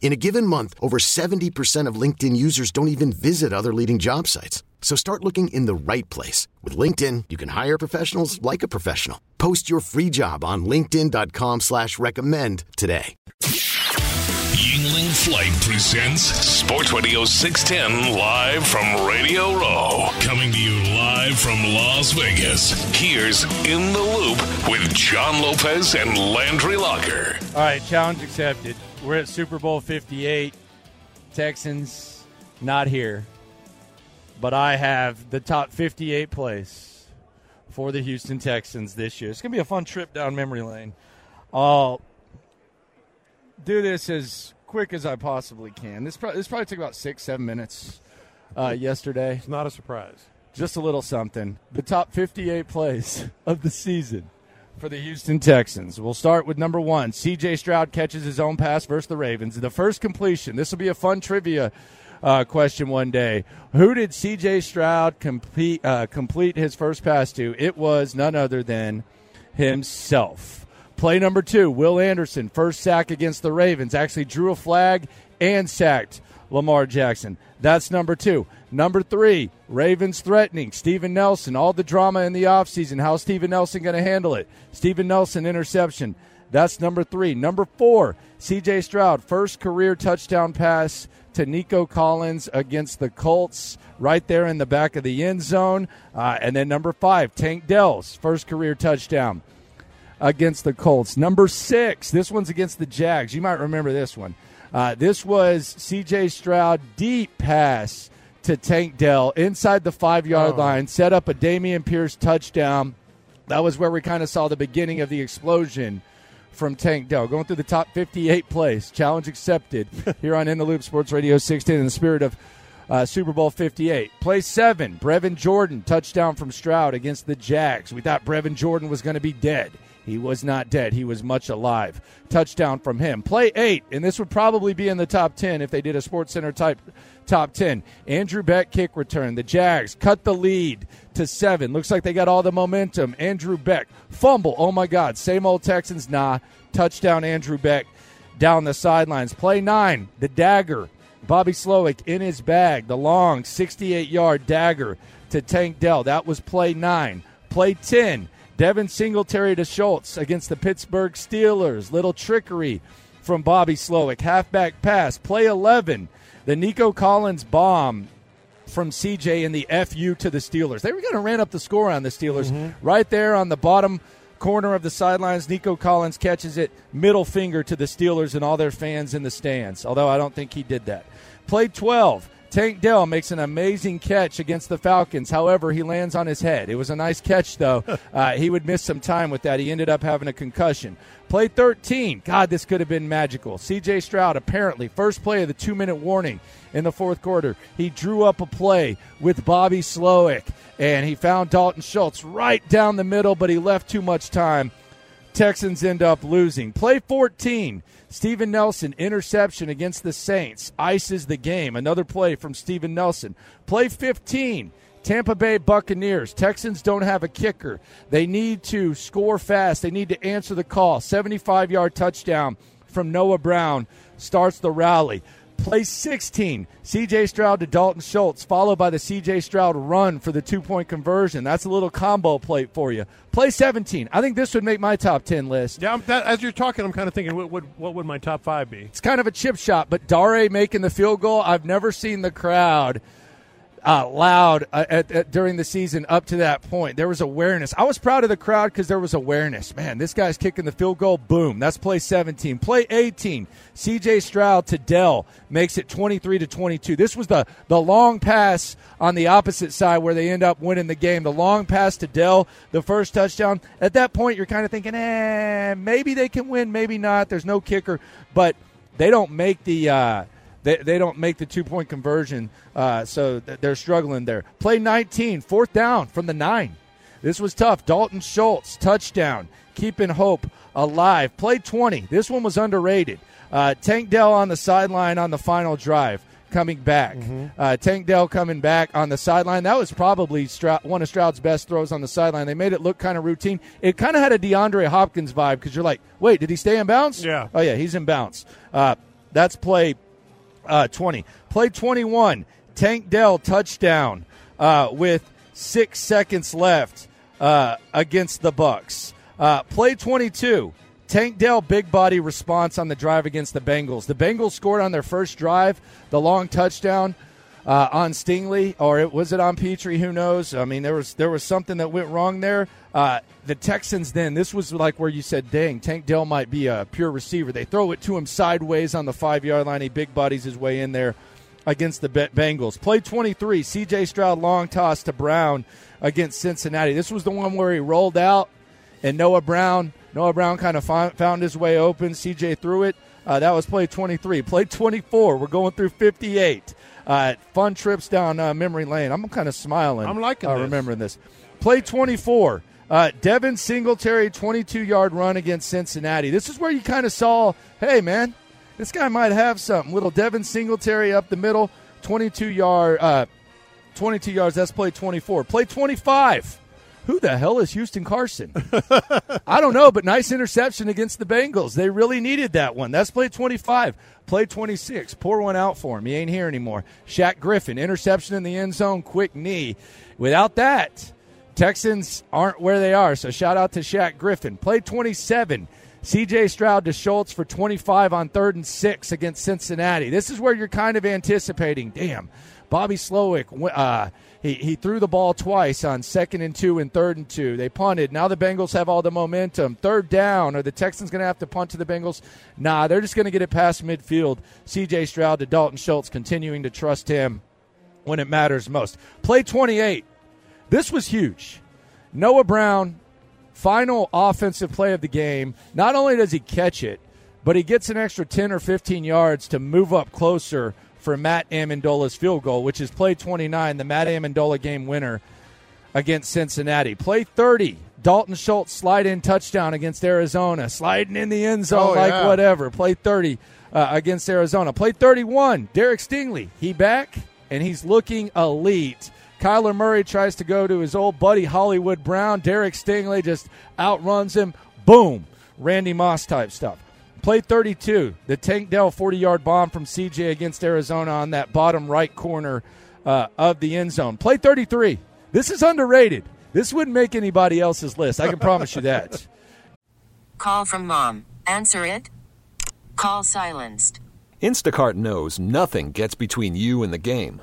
In a given month, over 70% of LinkedIn users don't even visit other leading job sites. So start looking in the right place. With LinkedIn, you can hire professionals like a professional. Post your free job on linkedin.com slash recommend today. Yuengling Flight presents Sports Radio 610 live from Radio Row. Coming to you live from Las Vegas. Here's In the Loop with John Lopez and Landry Locker. All right, challenge accepted. We're at Super Bowl 58. Texans not here. But I have the top 58 place for the Houston Texans this year. It's going to be a fun trip down memory lane. I'll do this as quick as I possibly can. This, pro- this probably took about six, seven minutes uh, yesterday. It's not a surprise. Just a little something. The top 58 plays of the season for the Houston Texans. We'll start with number one. CJ Stroud catches his own pass versus the Ravens. The first completion. This will be a fun trivia uh, question one day. Who did CJ Stroud complete, uh, complete his first pass to? It was none other than himself. Play number two, Will Anderson, first sack against the Ravens, actually drew a flag and sacked Lamar Jackson. That's number two. Number three, Ravens threatening. Steven Nelson, all the drama in the offseason. How's Steven Nelson going to handle it? Steven Nelson interception. That's number three. Number four, CJ Stroud, first career touchdown pass to Nico Collins against the Colts, right there in the back of the end zone. Uh, and then number five, Tank Dell's first career touchdown against the Colts. Number six, this one's against the Jags. You might remember this one. Uh, this was C.J. Stroud deep pass to Tank Dell inside the five yard Oh. line, set up a Dameon Pierce touchdown. That was where we kind of saw the beginning of the explosion from Tank Dell. Going through the top 58 plays. Challenge accepted here on In the Loop Sports Radio 16 in the spirit of uh, Super Bowl 58. Play seven, Brevin Jordan, touchdown from Stroud against the Jags. We thought Brevin Jordan was going to be dead. He was not dead. He was much alive. Touchdown from him. Play eight, and this would probably be in the top 10 if they did a SportsCenter type top 10. Andrew Beck kick return. The Jags cut the lead to seven. Looks like they got all the momentum. Andrew Beck fumble. Oh my God. Same old Texans. Nah. Touchdown, Andrew Beck down the sidelines. Play nine. The dagger. Bobby Slowik in his bag. The long 68 yard dagger to Tank Dell. That was play nine. Play 10. Devin Singletary to Schultz against the Pittsburgh Steelers. Little trickery from Bobby Slowik. Halfback pass. Play 11. The Nico Collins bomb from CJ in the FU to the Steelers. They were going to ran up the score on the Steelers mm-hmm. right there on the bottom corner of the sidelines. Nico Collins catches it, middle finger to the Steelers and all their fans in the stands. Although I don't think he did that. Play 12. Tank Dell makes an amazing catch against the Falcons. However, he lands on his head. It was a nice catch, though. Uh, he would miss some time with that. He ended up having a concussion. Play 13. God, this could have been magical. CJ Stroud, apparently, first play of the two minute warning in the fourth quarter. He drew up a play with Bobby Slowik, and he found Dalton Schultz right down the middle, but he left too much time. Texans end up losing. Play 14. Steven Nelson, interception against the Saints. Ices the game. Another play from Steven Nelson. Play 15. Tampa Bay Buccaneers. Texans don't have a kicker. They need to score fast. They need to answer the call. 75 yard touchdown from Noah Brown starts the rally. Play 16, CJ Stroud to Dalton Schultz, followed by the CJ Stroud run for the two point conversion. That's a little combo plate for you. Play 17. I think this would make my top 10 list. Yeah, I'm, that, as you're talking, I'm kind of thinking, what would what would my top five be? It's kind of a chip shot, but Dare making the field goal, I've never seen the crowd. Uh, loud uh, at, at, during the season up to that point. There was awareness. I was proud of the crowd because there was awareness. Man, this guy's kicking the field goal. Boom. That's play 17. Play 18. C.J. Stroud to Dell makes it 23 to 22. This was the the long pass on the opposite side where they end up winning the game. The long pass to Dell, the first touchdown. At that point, you're kind of thinking, eh, maybe they can win, maybe not. There's no kicker, but they don't make the. Uh, they, they don't make the two point conversion, uh, so they're struggling there. Play 19, fourth down from the nine. This was tough. Dalton Schultz, touchdown, keeping hope alive. Play 20. This one was underrated. Uh, Tank Dell on the sideline on the final drive coming back. Mm-hmm. Uh, Tank Dell coming back on the sideline. That was probably Stroud, one of Stroud's best throws on the sideline. They made it look kind of routine. It kind of had a DeAndre Hopkins vibe because you're like, wait, did he stay in bounds? Yeah. Oh, yeah, he's in bounds. Uh, that's play uh, 20. Play 21. Tank Dell touchdown uh, with six seconds left uh, against the Bucks. Uh, play 22. Tank Dell big body response on the drive against the Bengals. The Bengals scored on their first drive, the long touchdown uh, on Stingley, or it, was it on Pitre? Who knows? I mean, there was there was something that went wrong there. Uh, the Texans then this was like where you said, "Dang, Tank Dell might be a pure receiver." They throw it to him sideways on the five yard line. He big bodies his way in there against the Bengals. Play 23, C.J. Stroud long toss to Brown against Cincinnati. This was the one where he rolled out and Noah Brown. Noah Brown kind of found his way open. C.J. threw it. Uh, that was play 23. Play 24. We're going through 58. Uh, fun trips down uh, memory lane. I'm kind of smiling. I'm liking uh, this. remembering this. Play 24. Uh, Devin Singletary, 22 yard run against Cincinnati. This is where you kind of saw, hey, man, this guy might have something. Little Devin Singletary up the middle, 22 yard, uh, 22 yards. That's play 24. Play 25. Who the hell is Houston Carson? I don't know, but nice interception against the Bengals. They really needed that one. That's play 25. Play 26. Pour one out for him. He ain't here anymore. Shaq Griffin, interception in the end zone, quick knee. Without that, Texans aren't where they are. So shout out to Shaq Griffin. Play 27. CJ Stroud to Schultz for 25 on third and six against Cincinnati. This is where you're kind of anticipating, damn, Bobby Slowik, uh, he, he threw the ball twice on second and two and third and two. They punted. Now the Bengals have all the momentum. Third down. Are the Texans going to have to punt to the Bengals? Nah, they're just going to get it past midfield. CJ Stroud to Dalton Schultz, continuing to trust him when it matters most. Play 28. This was huge. Noah Brown, final offensive play of the game. Not only does he catch it, but he gets an extra 10 or 15 yards to move up closer for Matt Ammendola's field goal, which is play 29, the Matt Ammendola game winner against Cincinnati. Play 30, Dalton Schultz slide in touchdown against Arizona, sliding in the end zone oh, like yeah. whatever. Play 30 uh, against Arizona. Play 31, Derek Stingley. He back and he's looking elite. Kyler Murray tries to go to his old buddy Hollywood Brown. Derek Stingley just outruns him. Boom. Randy Moss type stuff. Play 32, the Tank Dell 40 yard bomb from CJ against Arizona on that bottom right corner uh, of the end zone. Play 33. This is underrated. This wouldn't make anybody else's list. I can promise you that. Call from mom. Answer it. Call silenced. Instacart knows nothing gets between you and the game.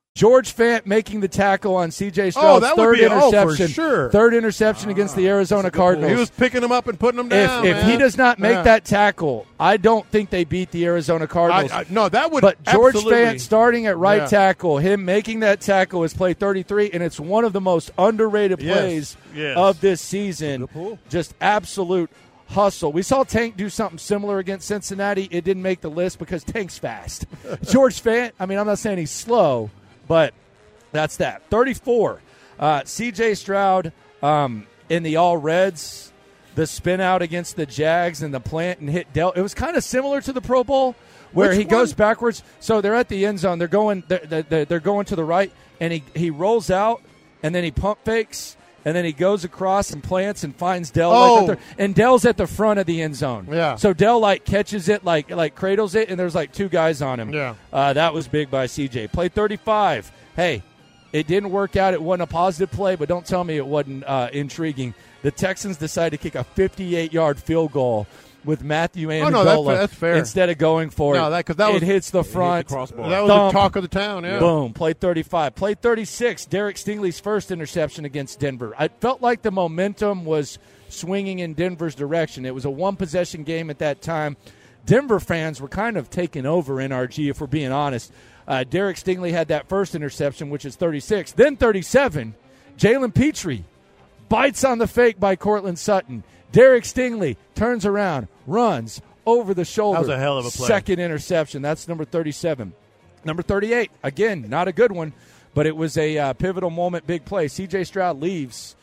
George Fant making the tackle on C.J. Oh, Stroud's that would third be- oh, for interception. sure. Ah, Third interception against the Arizona Cardinals. He was picking them up and putting them down. if he man. does not make Yeah. that tackle, I don't think they beat the Arizona Cardinals. I, I, no, that would. but George absolutely- Fant starting at right Yeah. tackle, him making that tackle is play 33, and it's one of the most underrated plays yes. of this season. Just absolute hustle. We saw Tank do something similar against Cincinnati. It didn't make the list because Tank's fast. George Fant, I mean, I'm not saying he's slow, but that's that. 34. Uh, CJ Stroud um, in the All Reds, the spin out against the Jags and the plant and hit Dell. It was kind of similar to the Pro Bowl where Which he goes backwards. So they're at the end zone. They're going. They're, they're, they're going to the right, and he he rolls out, and then he pump fakes. And then he goes across and plants and finds Dell. Oh. Like and Dell's at the front of the end zone. Yeah. So Dell like catches it, like like cradles it, and there's like two guys on him. Yeah. Uh, that was big by CJ. Play 35. Hey, it didn't work out. It wasn't a positive play, but don't tell me it wasn't uh, intriguing. The Texans decided to kick a 58 yard field goal with Matthew Ammendola Oh, no, that's that's fair. instead of going for No, it. that- 'cause that it was- hits the front. crossbar. That was Thump. the talk of the town. Yeah. Boom. Play 35. Play 36. Derek Stingley's first interception against Denver. I felt like the momentum was swinging in Denver's direction. It was a one possession game at that time. Denver fans were kind of taking over NRG, if we're being honest. Uh, Derek Stingley had that first interception, which is 36. Then 37, Jalen Pitre bites on the fake by Courtland Sutton. Derek Stingley turns around, runs over the shoulder. That was a hell of a play. Second interception. That's number 37. Number 38, again, not a good one, but it was a uh, pivotal moment, big play. CJ Stroud leaves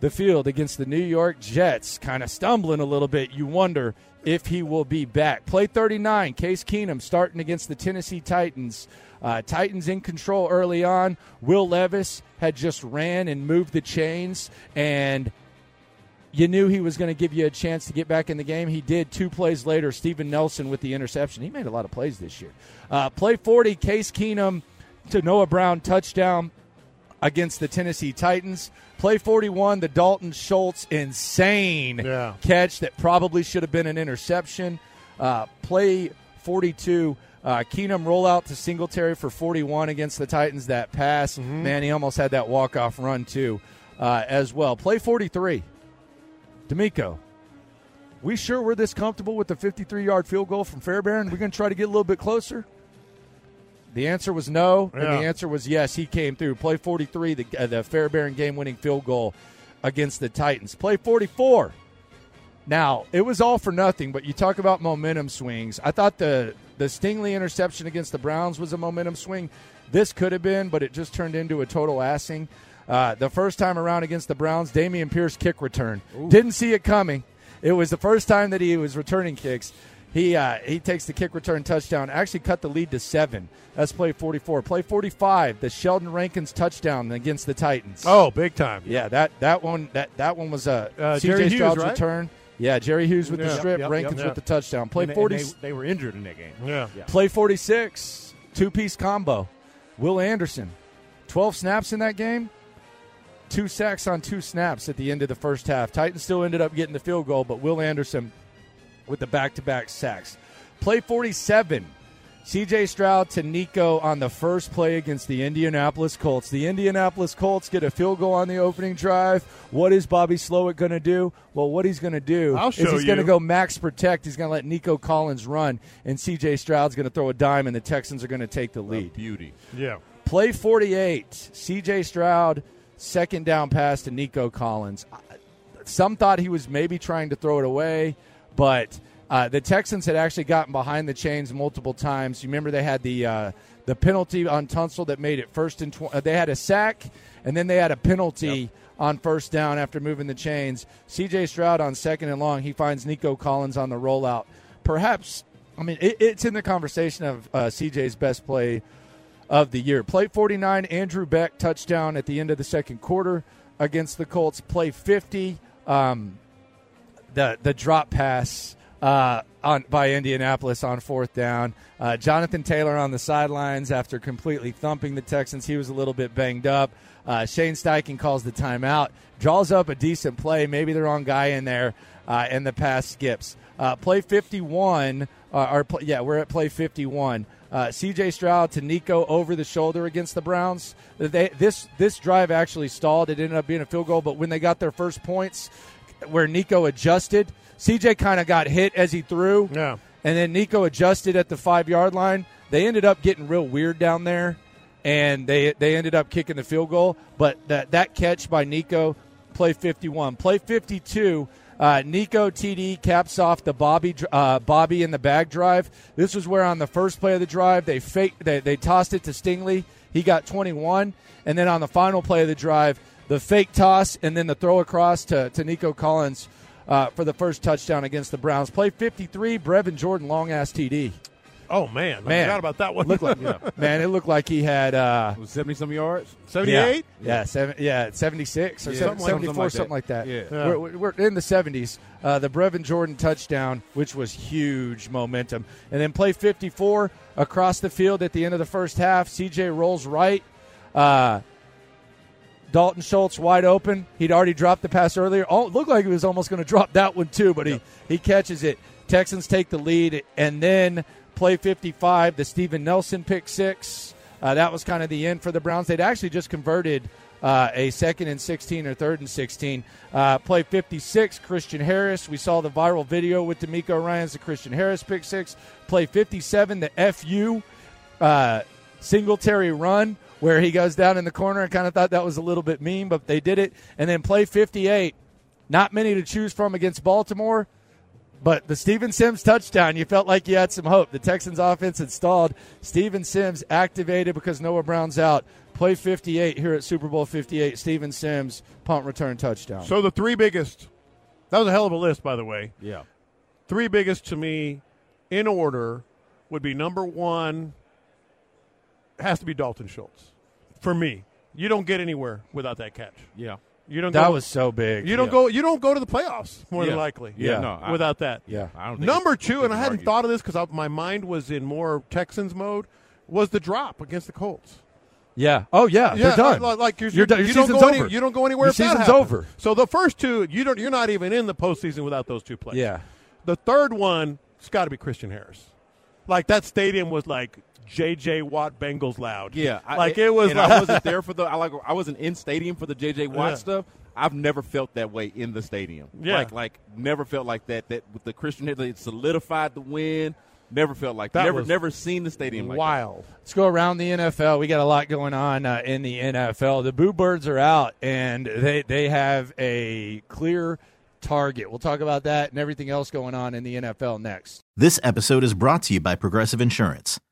the field against the New York Jets, kind of stumbling a little bit. You wonder if he will be back. Play 39, Case Keenum starting against the Tennessee Titans. Uh, Titans in control early on. Will Levis had just ran and moved the chains, and you knew he was going to give you a chance to get back in the game. He did two plays later. Steven Nelson with the interception. He made a lot of plays this year. Uh, play 40, Case Keenum to Noah Brown touchdown against the Tennessee Titans. Play 41, the Dalton Schultz insane Yeah. catch that probably should have been an interception. Uh, play 42, uh, Keenum rollout to Singletary for 41 against the Titans. That pass, man, he almost had that walk off run too, uh, as well. Play 43, DeMeco. We sure we're this comfortable with the 53 yard field goal from Fairbairn? We're going to try to get a little bit closer. The answer was no, and the answer was yes. He came through. Play 43, the, uh, the Fairbairn game winning field goal against the Titans. Play 44. Now, it was all for nothing, but you talk about momentum swings. I thought the, the Stingley interception against the Browns was a momentum swing. This could have been, but it just turned into a total assing. Uh, the first time around against the Browns, Dameon Pierce kick return. Didn't see it coming. It was the first time that he was returning kicks. He uh, he takes the kick return touchdown. Actually, cut the lead to seven. That's play forty four. Play forty five. The Sheldon Rankins touchdown against the Titans. Oh, big time. yeah, that that one that that one was a Uh, C.J. Stroud's right? return. Yeah, Jerry Hughes with the strip, Yep, Rankins yep. with the touchdown. Play And they- forty. and they, they were injured in that game. Yeah. Play 46, two piece combo. Will Anderson, 12 snaps in that game, two sacks on two snaps at the end of the first half. Titans still ended up getting the field goal, but Will Anderson with the back to back sacks. Play 47, CJ Stroud to Nico on the first play against the Indianapolis Colts. The Indianapolis Colts get a field goal on the opening drive. What is Bobby Slowik going to do? Well, what he's going to do is he's going to go max protect. He's going to let Nico Collins run, and CJ Stroud's going to throw a dime, and the Texans are going to take the lead. Beauty. Yeah. Play 48, CJ Stroud, second down pass to Nico Collins. Some thought he was maybe trying to throw it away, but uh, the Texans had actually gotten behind the chains multiple times. You remember they had the uh, the penalty on Tunsil that made it first and tw- they had a sack, and then they had a penalty on first down after moving the chains. C.J. Stroud on second and long, he finds Nico Collins on the rollout. Perhaps, I mean, it, it's in the conversation of uh, C.J.'s best play of the year. Play 49, Andrew Beck touchdown at the end of the second quarter against the Colts. Play 50, um, the the drop pass uh, on by Indianapolis on fourth down. Uh, Jonathan Taylor on the sidelines after completely thumping the Texans. He was a little bit banged up. Uh, Shane Steichen calls the timeout, draws up a decent play, maybe the wrong guy in there, uh, and the pass skips. Uh, play 51, uh, play, yeah, we're at play 51. Uh, C.J. Stroud to Nico over the shoulder against the Browns. They, this this drive actually stalled. It ended up being a field goal, but when they got their first points, where Nico adjusted, C.J. kind of got hit as he threw. Yeah. And then Nico adjusted at the five yard line. They ended up getting real weird down there, and they they ended up kicking the field goal. But that that catch by Nico, play 51, play 52. Uh, Nico TD caps off the Bobby uh, Bobby in the bag drive. This was where on the first play of the drive they fake they, they tossed it to Stingley. He got 21, and then on the final play of the drive, the fake toss and then the throw across to, to Nico Collins uh, for the first touchdown against the Browns. Play 53, Brevin Jordan long ass TD. Oh man, I Man. forgot about that one. Looked like, Man, it looked like he had uh, seventy some yards. seventy-eight. Yeah, yeah, seven, yeah, seventy six or Yeah, something like- 74, something something like like that. that. Yeah. We're, we're in the seventies. Uh, the Brevin Jordan touchdown, which was huge momentum, and then play fifty four across the field at the end of the first half. CJ rolls right. Uh, Dalton Schultz wide open. He'd already dropped the pass earlier. Oh, looked like he was almost going to drop that one too, but he, he catches it. Texans take the lead, and then play 55, the Steven Nelson pick six. Uh, that was kind of the end for the Browns. They'd actually just converted uh, a second and 16 or third and 16. Uh, play 56, Christian Harris. We saw the viral video with DeMeco Ryans, the Christian Harris pick six. Play 57, the FU uh, Singletary run where he goes down in the corner. I kind of thought that was a little bit mean, but they did it. And then play 58. Not many to choose from against Baltimore, but the Steven Sims touchdown, you felt like you had some hope. The Texans offense had stalled. Steven Sims activated because Noah Brown's out. Play 58 here at Super Bowl 58. Steven Sims punt return touchdown. So the three biggest. That was a hell of a list, by the way. Yeah. Three biggest to me, in order, would be number one. Has to be Dalton Schultz, for me. You don't get anywhere without that catch. Yeah. You don't. that go, was so big. You don't yeah. go. You don't go to the playoffs more than likely. Yeah. No. I- without that. Yeah. I don't think Number two, and I hadn't argue. thought of this because my mind was in more Texans mode, was the drop against the Colts. Yeah. Oh, yeah. Yeah, They're done. Like, like you're, You're done. Your you don't season's go any- over. you don't go anywhere. Your if season's happens. over. So the first two, you don't. You're not even in the postseason without those two plays. Yeah. The third one, it's got to be Christian Harris. Like that stadium was like J.J. Watt Bengals loud. Yeah, I- like it was. Like, I wasn't there for the. I like. I wasn't in stadium for the JJ Watt Yeah. stuff. I've never felt that way in the stadium. Yeah. Like, like never felt like that. That with the Christian, it solidified the win. Never felt like That never, never seen the stadium like that. Wild. Let's go around the NFL. We got a lot going on uh, in the NFL. The Boo Birds are out, and they they have a clear target. We'll talk about that and everything else going on in the NFL next. This episode is brought to you by Progressive Insurance.